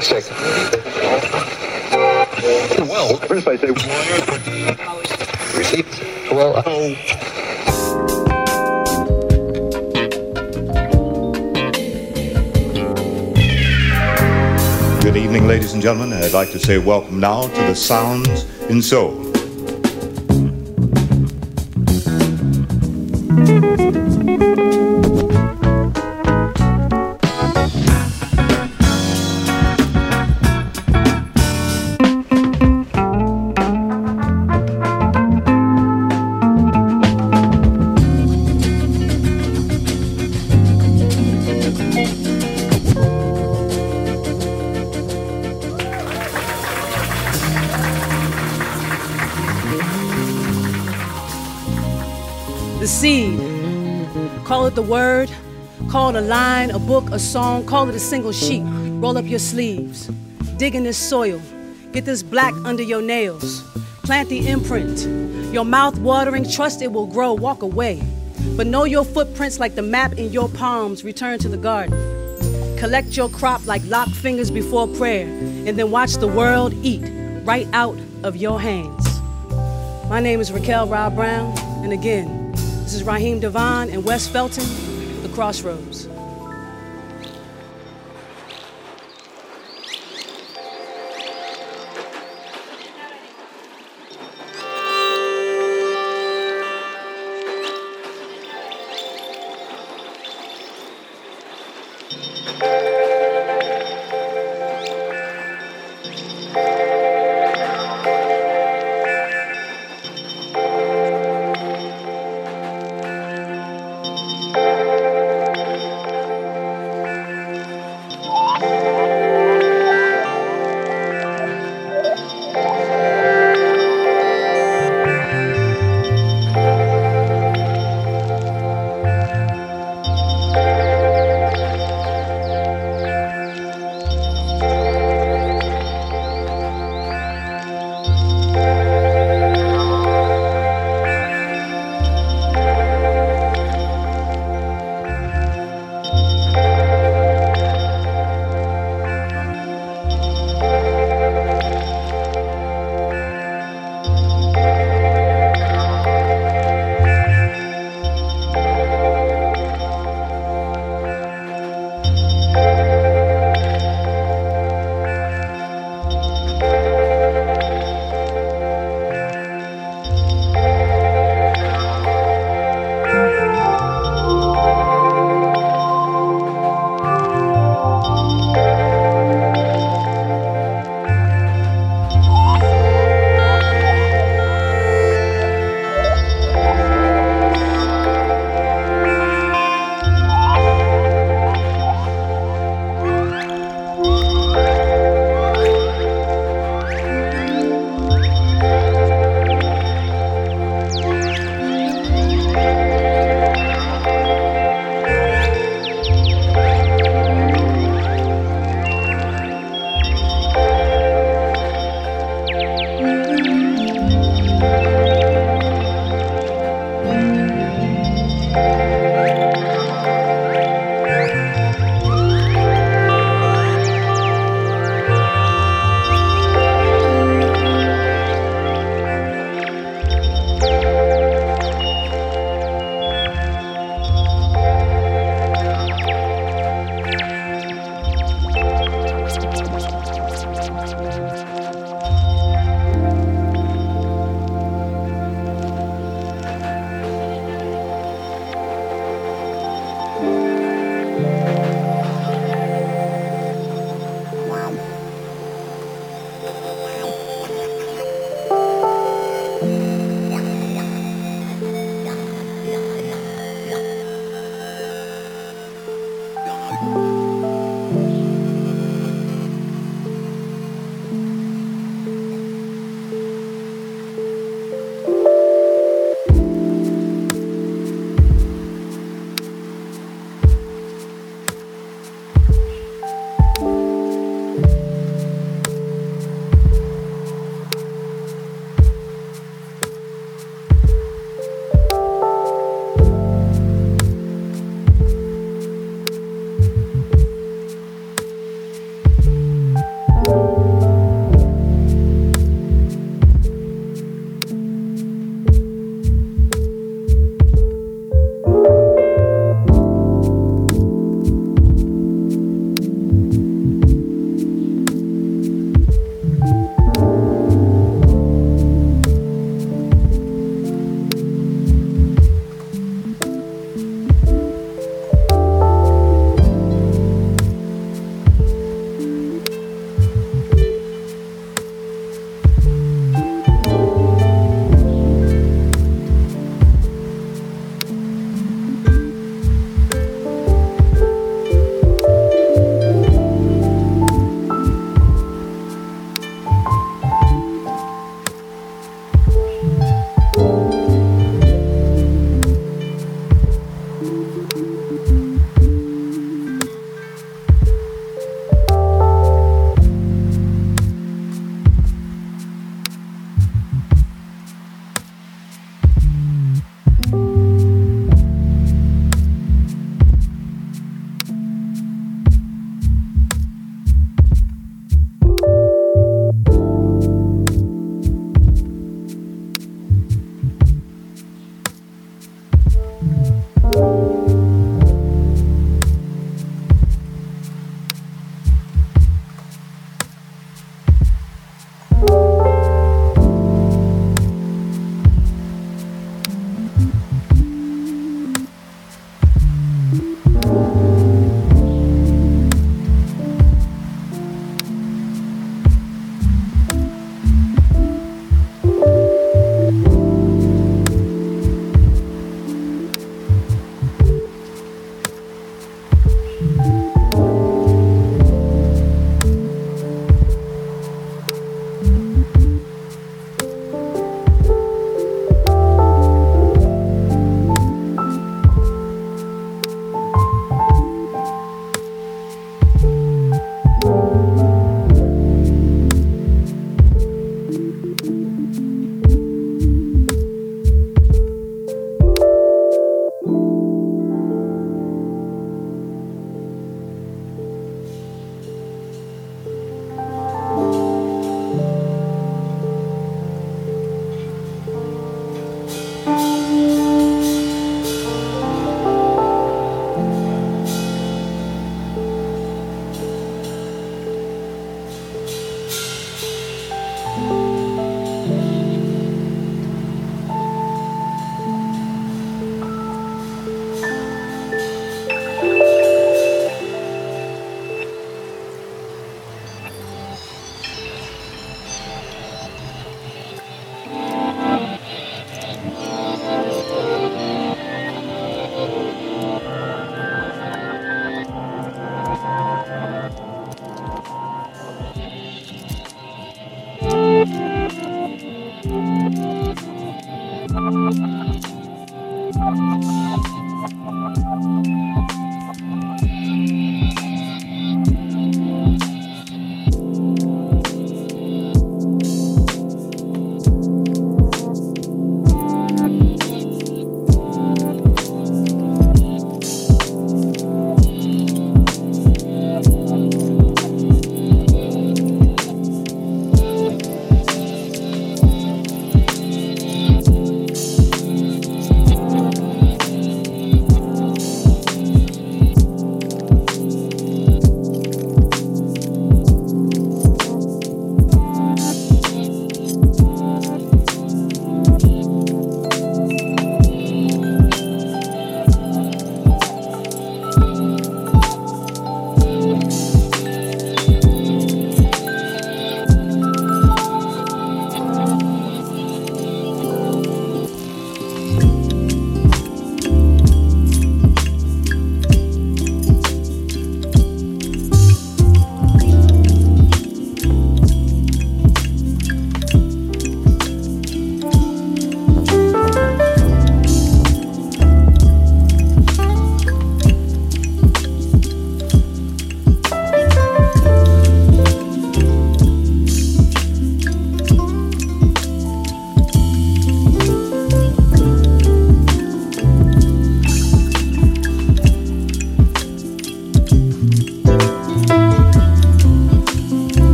Second. Well, first I say, receipt. Well, oh. Good evening, ladies and gentlemen. I'd like to say welcome now to the Sounds in Soul. A line, a book, a song, call it a single sheet. Roll up your sleeves, dig in this soil, get this black under your nails, plant the imprint. Your mouth watering, trust it will grow, walk away. But know your footprints like the map in your palms, return to the garden. Collect your crop like locked fingers before prayer, and then watch the world eat right out of your hands. My name is Raquel Rob Brown, and again, this is Raheem DeVaughn and Wes Felton, The Crossroads.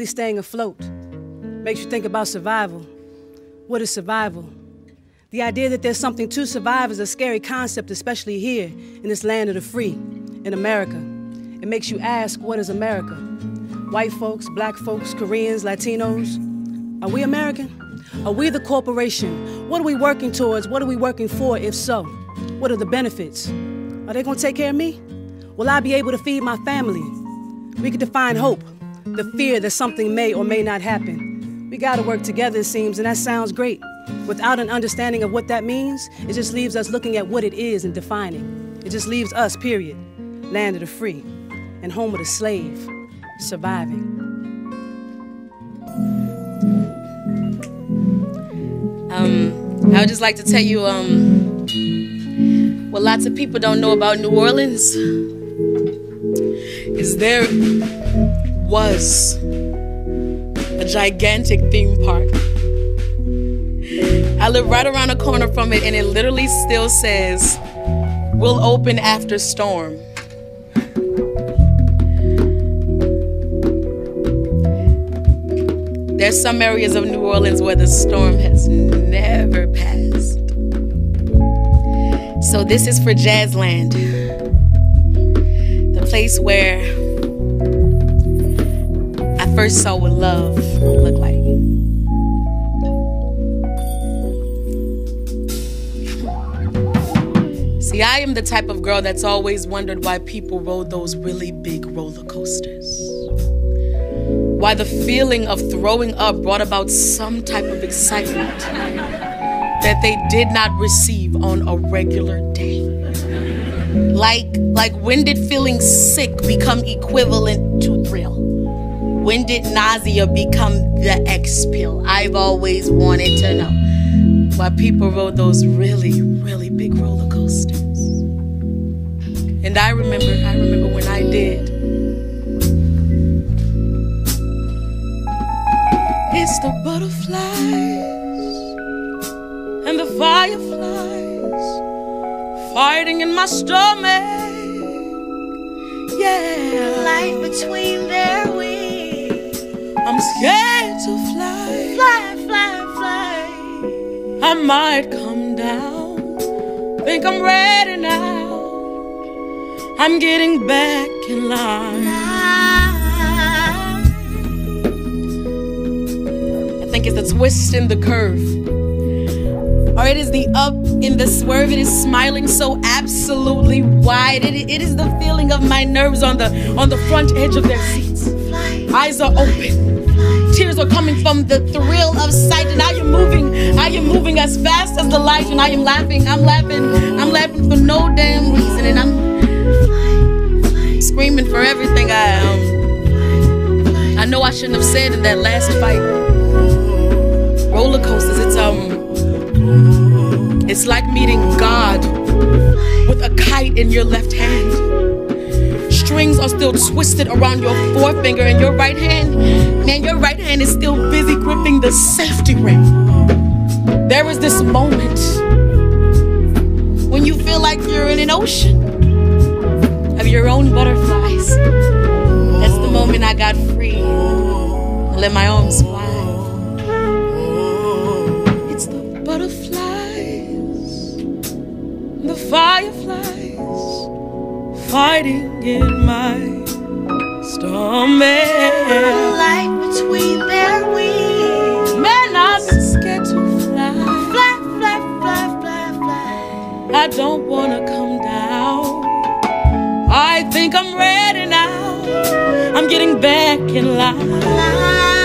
Barely staying afloat. Makes you think about survival. What is survival? The idea that there's something to survive is a scary concept, especially here in this land of the free, in America. It makes you ask, what is America? White folks, black folks, Koreans, Latinos. Are we American? Are we the corporation? What are we working towards? What are we working for, if so? What are the benefits? Are they gonna take care of me? Will I be able to feed my family? We can define hope, the fear that something may or may not happen. We gotta work together, it seems, and that sounds great. Without an understanding of what that means, it just leaves us looking at what it is and defining. It just leaves us, period, land of the free and home of the slave, surviving. Um, I would just like to tell you um, what lots of people don't know about New Orleans is there was a gigantic theme park I live right around the corner from it, and it literally still says, We'll open after storm. There's some areas of New Orleans where the storm has never passed. So, this is for Jazzland, the place where first saw what love looked like. See, I am the type of girl that's always wondered why people rode those really big roller coasters. Why the feeling of throwing up brought about some type of excitement that they did not receive on a regular day. Like, like when did feeling sick become equivalent to thrill? When did nausea become the X pill? I've always wanted to know why people rode those really, really big roller coasters. And I remember, I remember when I did. It's the butterflies and the fireflies fighting in my stomach. Yeah. Life between their wings. I'm scared to fly. Fly, fly, fly. I might come down. Think I'm ready now. I'm getting back in line. I think it's the twist in the curve. Or it is the up in the swerve. It is smiling so absolutely wide. It, it is the feeling of my nerves on the on the front edge of their seats. Eyes are open. Tears are coming from the thrill of sight, and I am moving. I am moving as fast as the light, and I am laughing. I'm laughing. I'm laughing for no damn reason, and I'm screaming for everything I am. I know I shouldn't have said in that last fight. Roller coasters, it's um it's like meeting God with a kite in your left hand. Strings are still twisted around your forefinger and your right hand. Man, your right hand is still busy gripping the safety ring. There is this moment when you feel like you're in an ocean of your own butterflies. That's the moment I got free. I let my arms fly. It's the butterflies, the fireflies fighting in my stomach. Life between their wings. Man, I've been scared to fly. Fly, fly, fly, fly, fly. I don't wanna come down. I think I'm ready now. I'm getting back in line.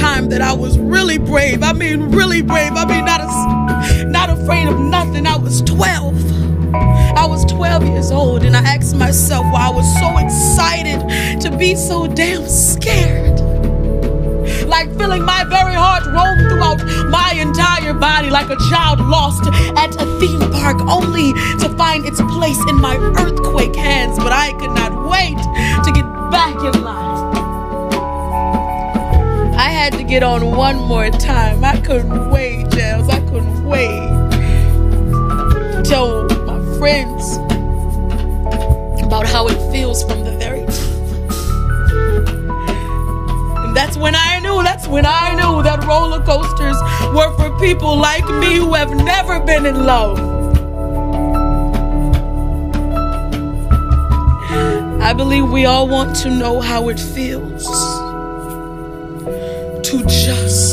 Time that I was really brave, I mean really brave, I mean not as, not afraid of nothing. I was 12. I was 12 years old and I asked myself why I was so excited to be so damn scared. Like feeling my very heart roam throughout my entire body like a child lost at a theme park only to find its place in my earthquake hands. But I could not wait to get back in line. I had to get on one more time. I couldn't wait, Jels. I couldn't wait. Tell my friends about how it feels from the very top. And that's when I knew, that's when I knew that roller coasters were for people like me who have never been in love. I believe we all want to know how it feels to just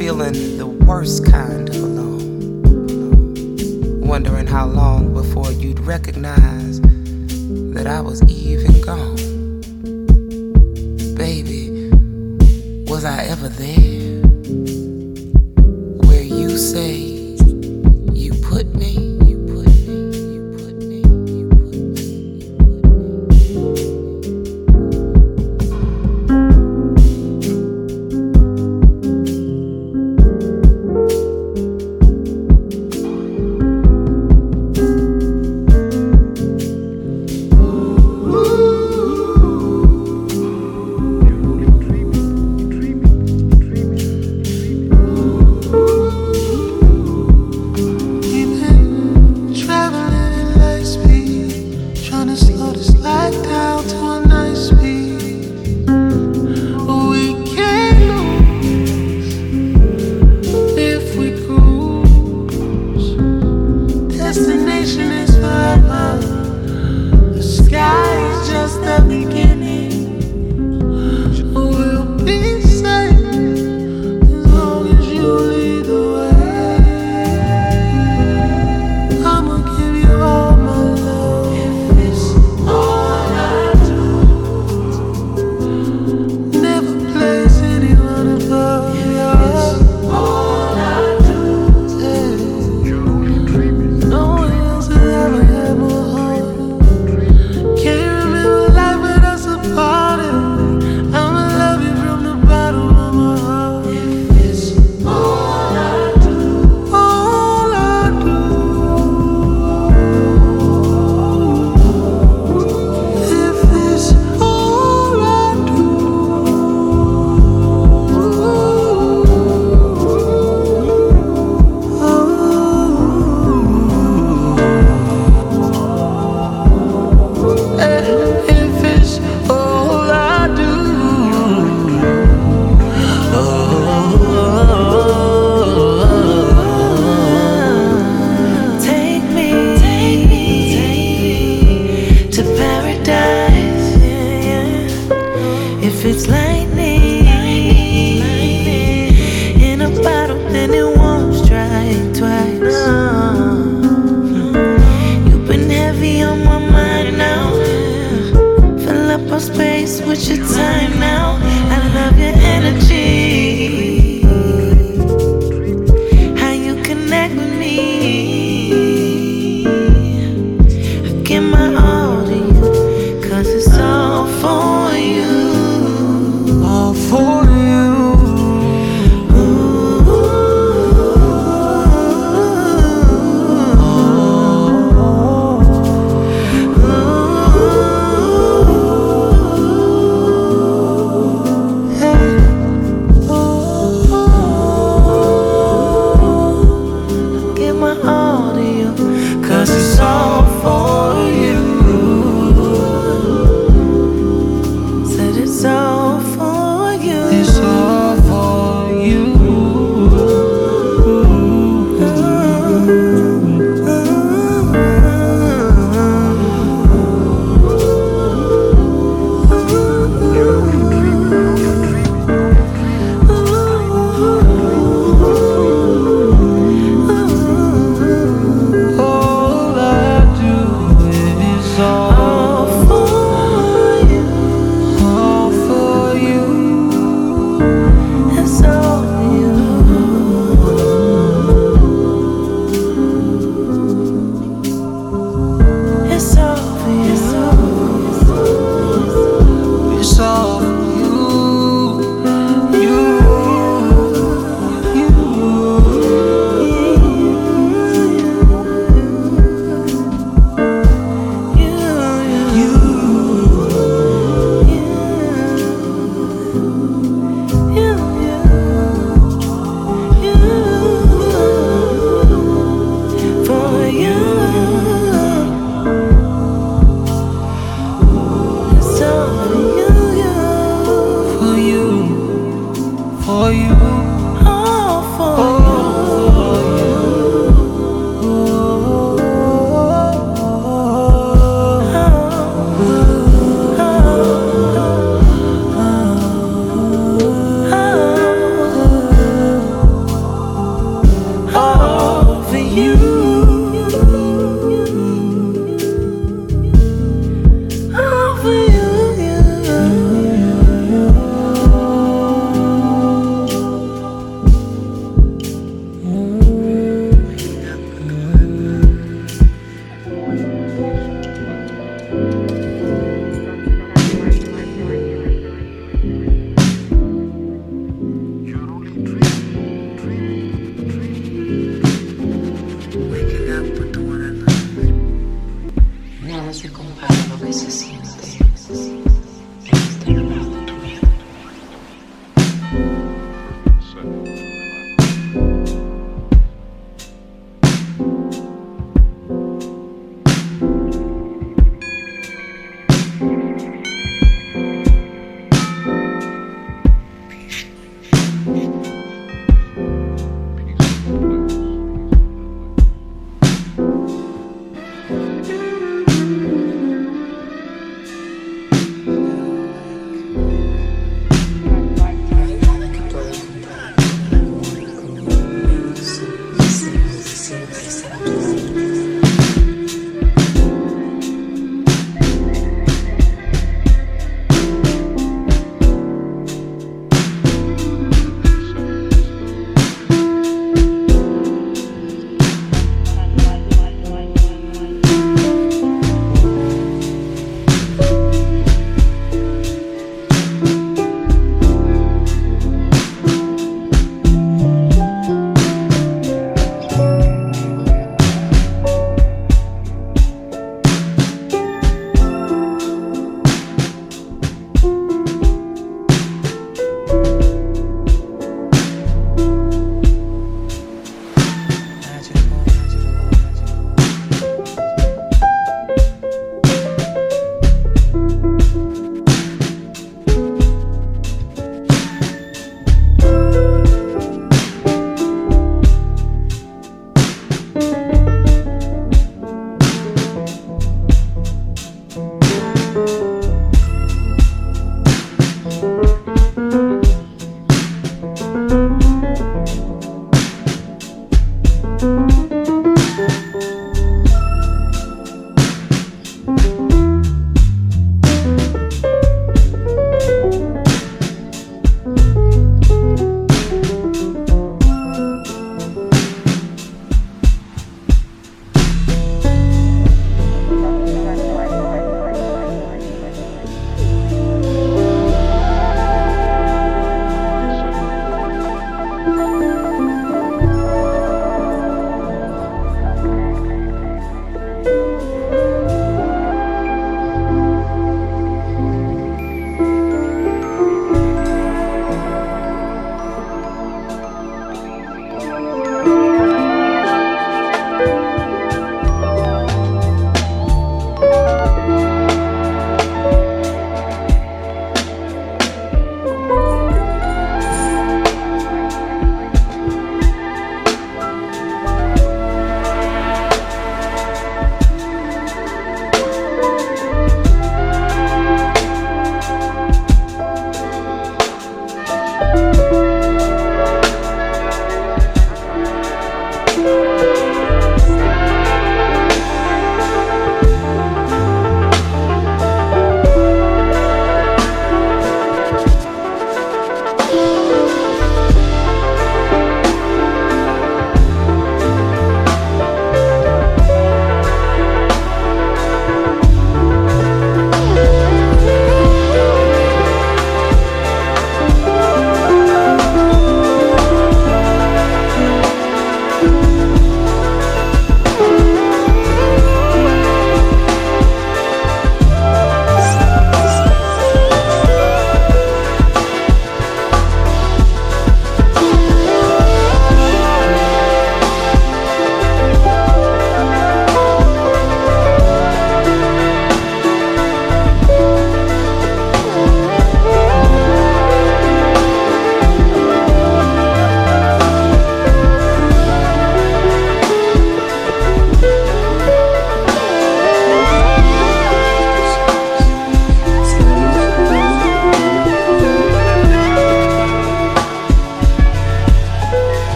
feeling the worst kind of alone. Wondering how long before you'd recognize that I was even gone. Baby, was I ever there? Where you say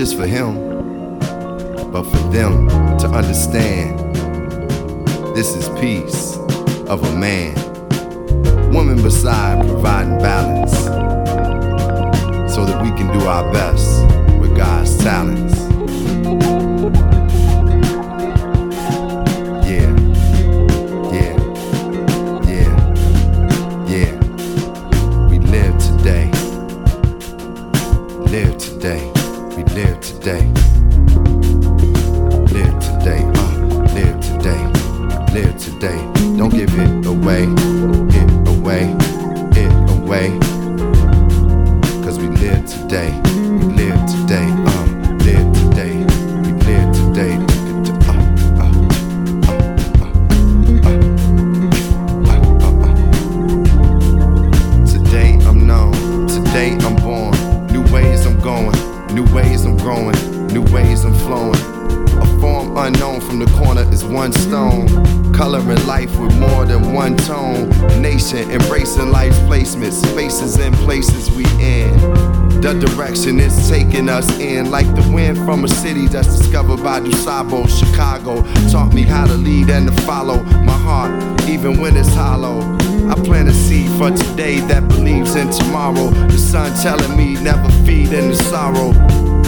just for Embracing life's placements, spaces and places we in. The direction it's taking us in, like the wind from a city that's discovered by DuSable, Chicago. Taught me how to lead and to follow my heart, even when it's hollow. I plant a seed for today that believes in tomorrow. The sun telling me never feed in the sorrow.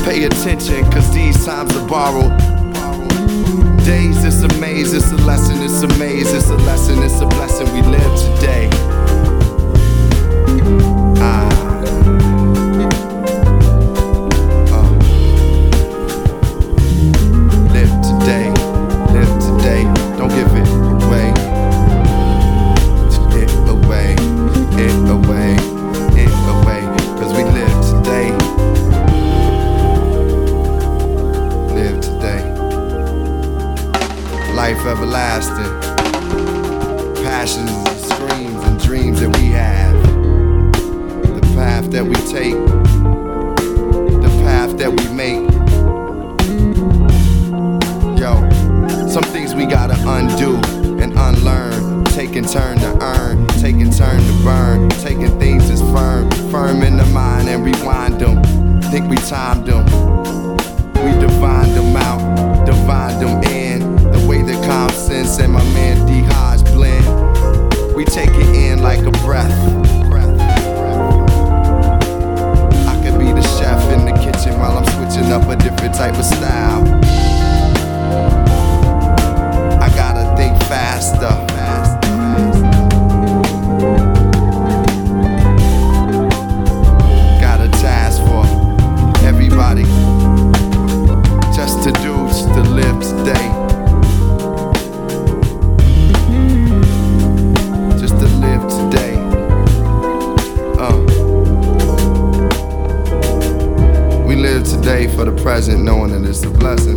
Pay attention, cause these times are borrowed. Days, it's a maze, it's a lesson, it's a maze, it's a lesson, it's a blessing. We live today. Ah. that we take, the path that we make. Yo, some things we gotta undo and unlearn. Taking turn to earn, taking turn to burn, taking things as firm, firm in the mind and rewind them. Think we timed them, we divined them out, divined them in. The way that common sense and my man D Hodge blend. We take it in like a breath. switching up a different type of style. I gotta think faster. Present knowing that it's a blessing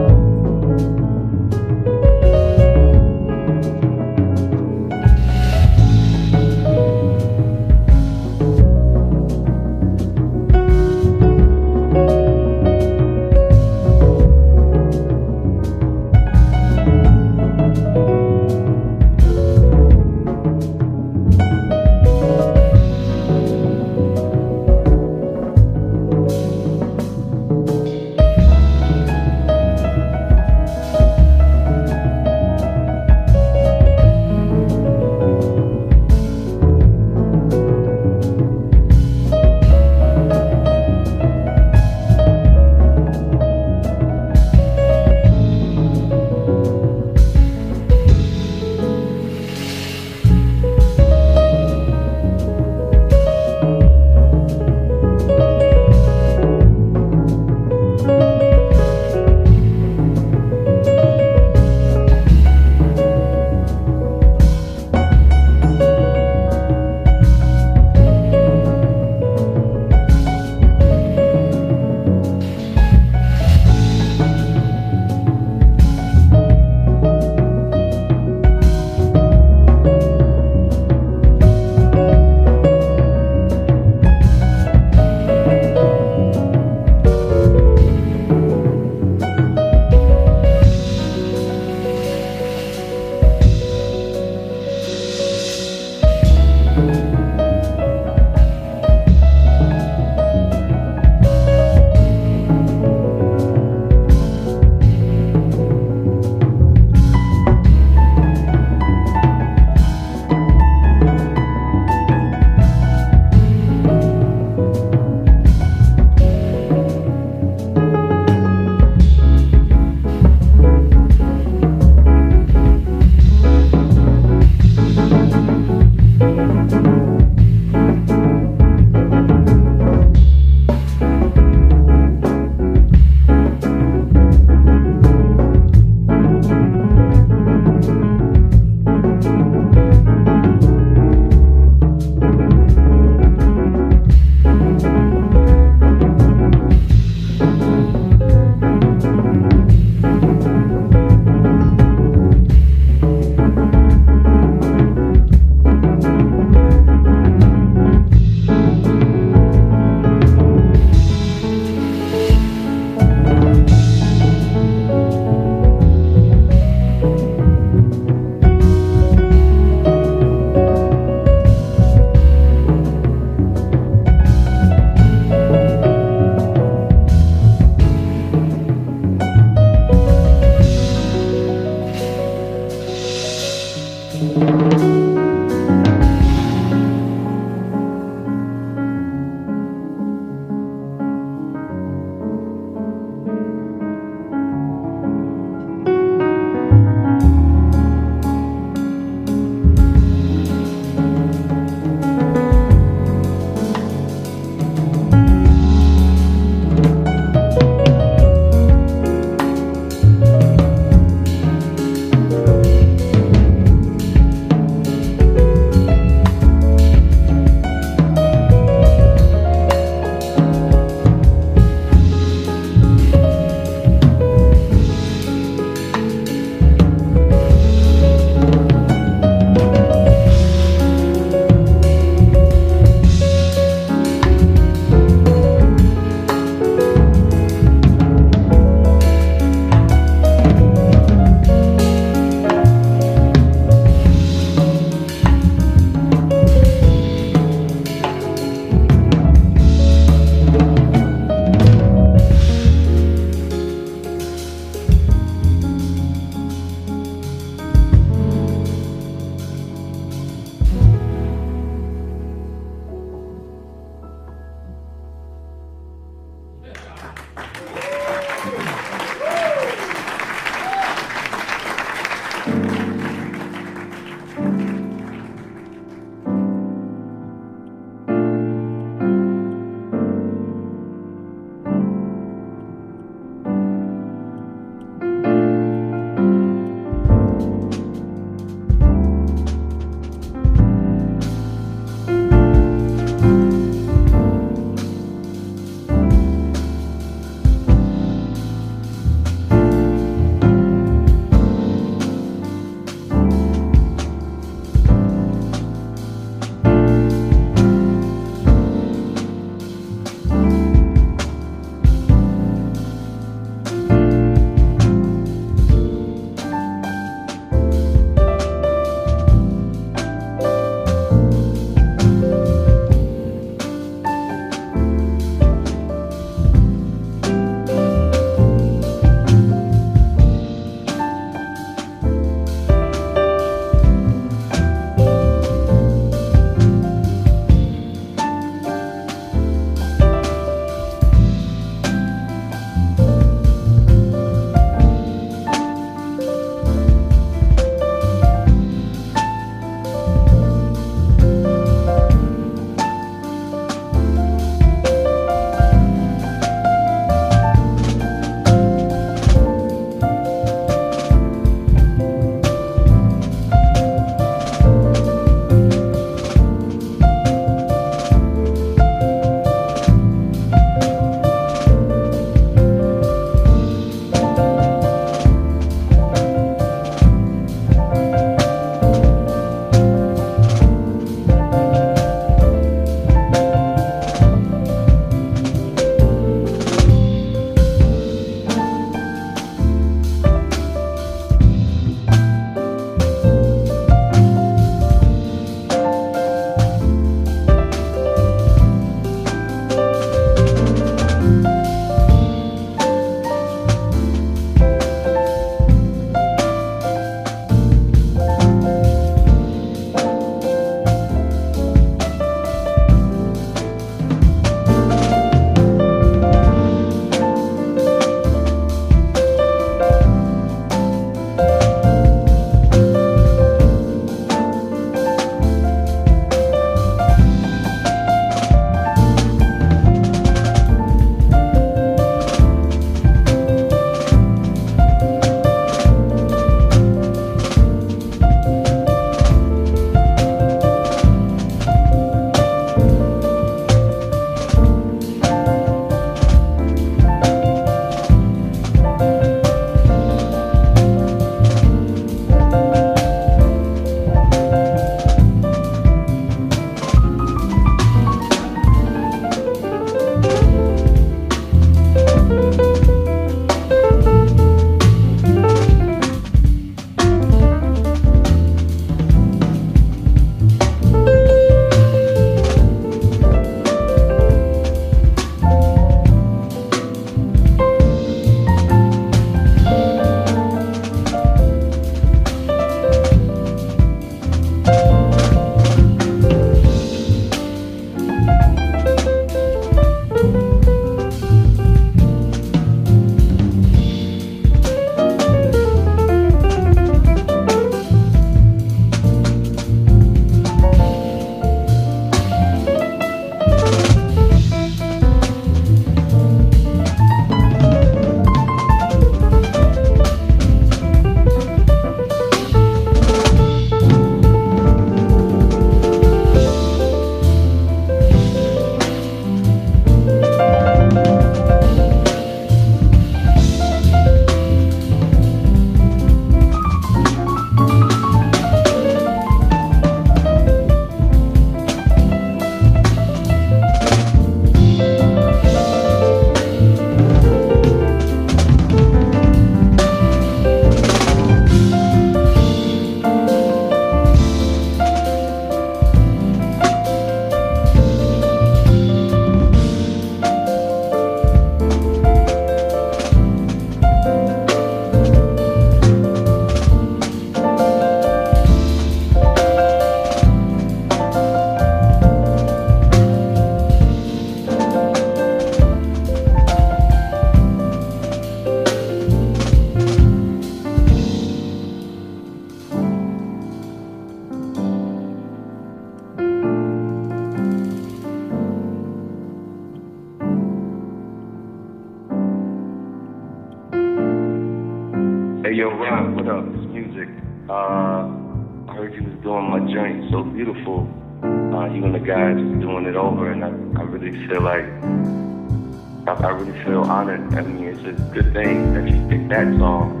I, really feel honored. I mean, it's a good thing that you picked that song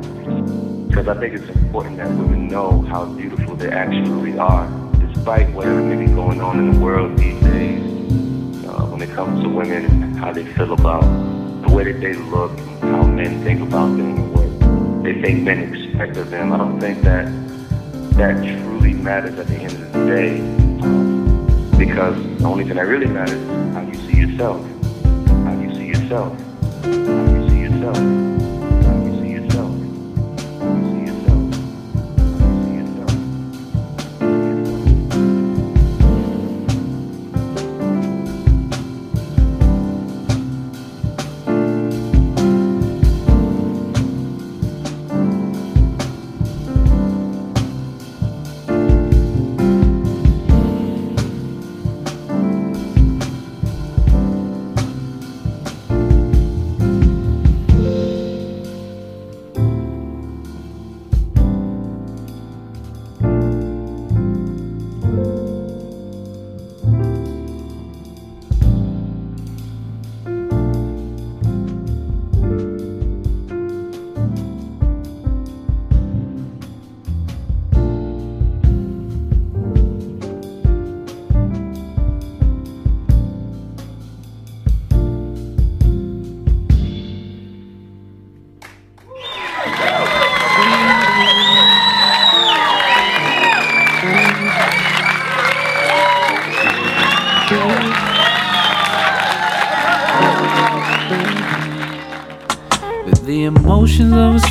because I think it's important that women know how beautiful they actually are, despite whatever may be going on in the world these days. Uh, when it comes to women and how they feel about the way that they look, how men think about them, what they think men expect of them. I don't think that that truly matters at the end of the day, because the only thing that really matters is how you see yourself, yourself, you see yourself.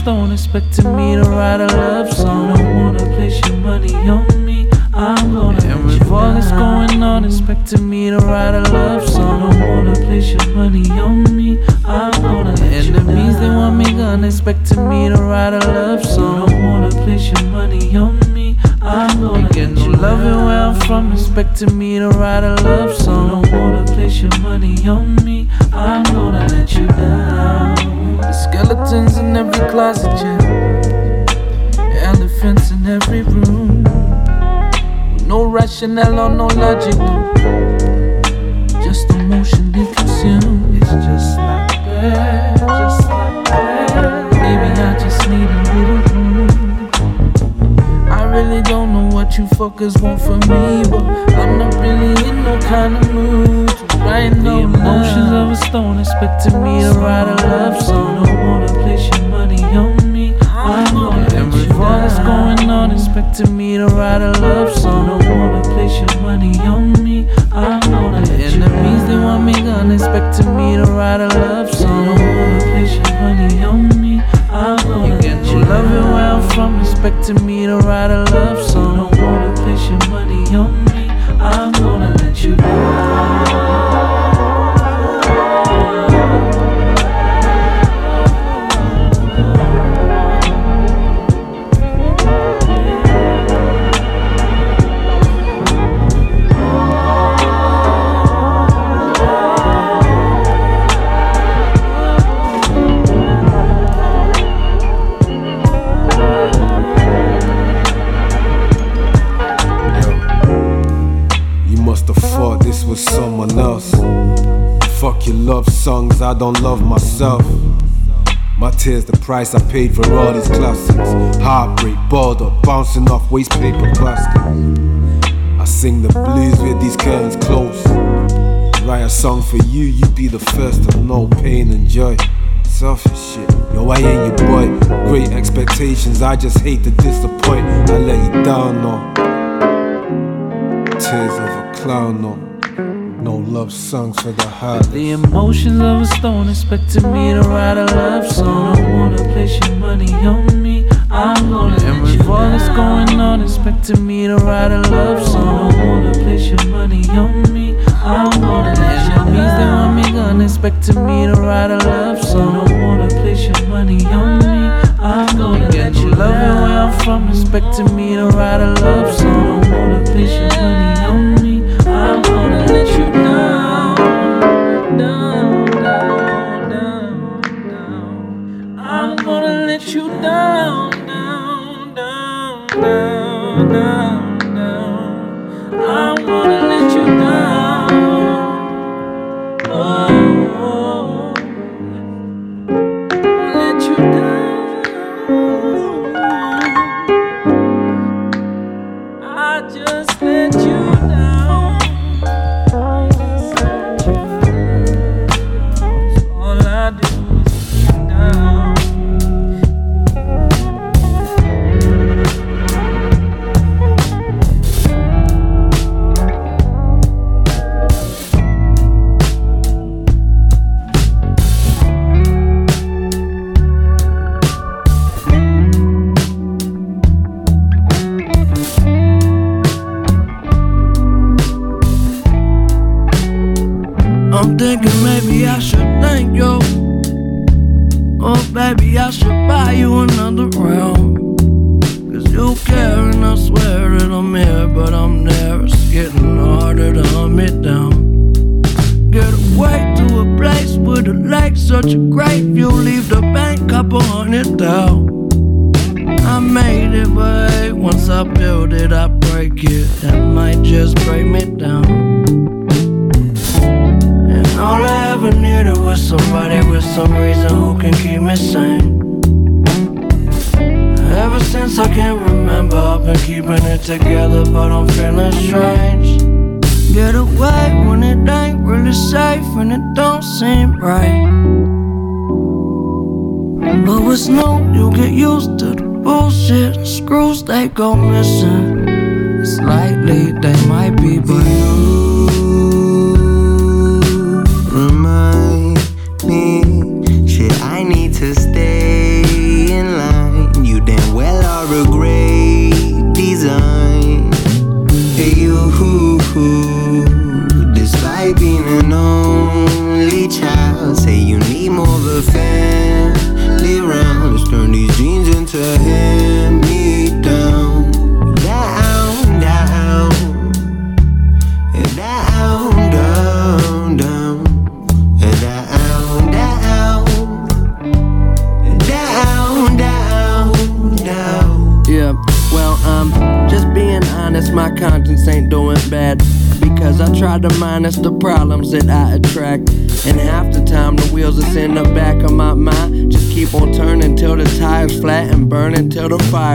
A stone, me to write a love song. Don't wanna place your money on me. I'm gonna. And with all that's going on, expecting me to write a love song. Don't wanna place your money on me. I'm gonna. Enemies, they want me gone, expecting me to write a love song. Don't wanna place your money on me. I'm gonna get no loving where I'm from, expecting me to write a love song. Don't wanna place your money on me. I'm gonna let you down. Skeletons in every closet, yeah. Elephants in every room. No rationale or no logic, no. Just emotionally consumed. It's just like that, just like that. Baby, I just need a little room. I really don't know what you fuckers want from me, but I'm not really in no kind of mood no The emotions of a stone expecting me to write a love song. Write a love song. Don't wanna place your money on me. I'm gonna enemies they want me gone, expecting me to write a love song. Don't wanna place your money on me. I'm gonna get you loving where I'm from, expecting me to write a love song. Don't love myself. My tears, the price I paid for all these classics. Heartbreak, up, bouncing off waste paper. I sing the blues with these curtains closed. Write a song for you, You'd be the first to know pain and joy. Selfish shit, yo, I ain't your boy. Great expectations, I just hate to disappoint. I let you down, no. Tears of a clown, no. No love songs for the heart. The emotions of a stone expecting me to write a love song. Don't wanna place your money on me. I'm gonna and with all that's going on, expecting me to write a love song. Don't wanna place your money on me. I'm gonna enemies they want me gone, expecting me to write a love song. Don't wanna place your money on me. I'm gonna get you loving where I'm from, expecting me to write a love song. Don't wanna place your money on me.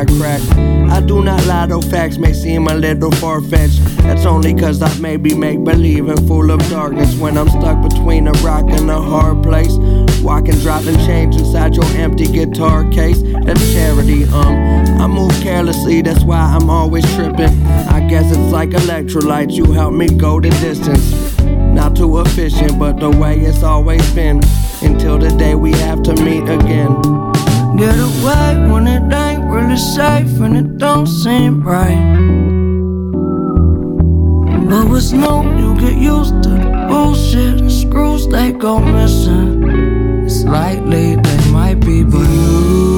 crack. I do not lie, though facts may seem a little far fetched. That's only cause I maybe make believe and full of darkness when I'm stuck between a rock and a hard place. Walking, dropping change inside your empty guitar case. That's charity, um. I move carelessly, that's why I'm always tripping. I guess it's like electrolytes, you help me go the distance. Not too efficient, but the way it's always been. Until the day we have to meet again. Get away when it ain't really safe and it don't seem right. But what's new, you get used to the bullshit. The screws they go missing. It's likely they might be, but you.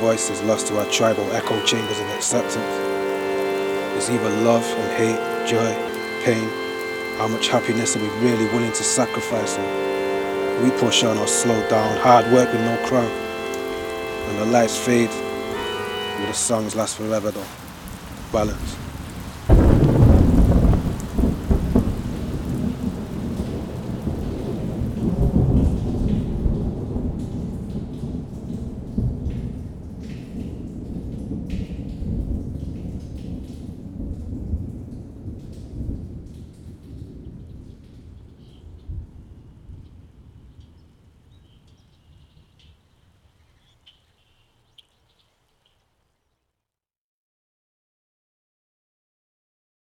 Polarized voices lost to our tribal echo chambers of acceptance. It's either love and hate, joy, pain. How much happiness are we really willing to sacrifice? And we push on or slow down, hard work with no crown. And the lights fade, but the songs last forever though. Balance.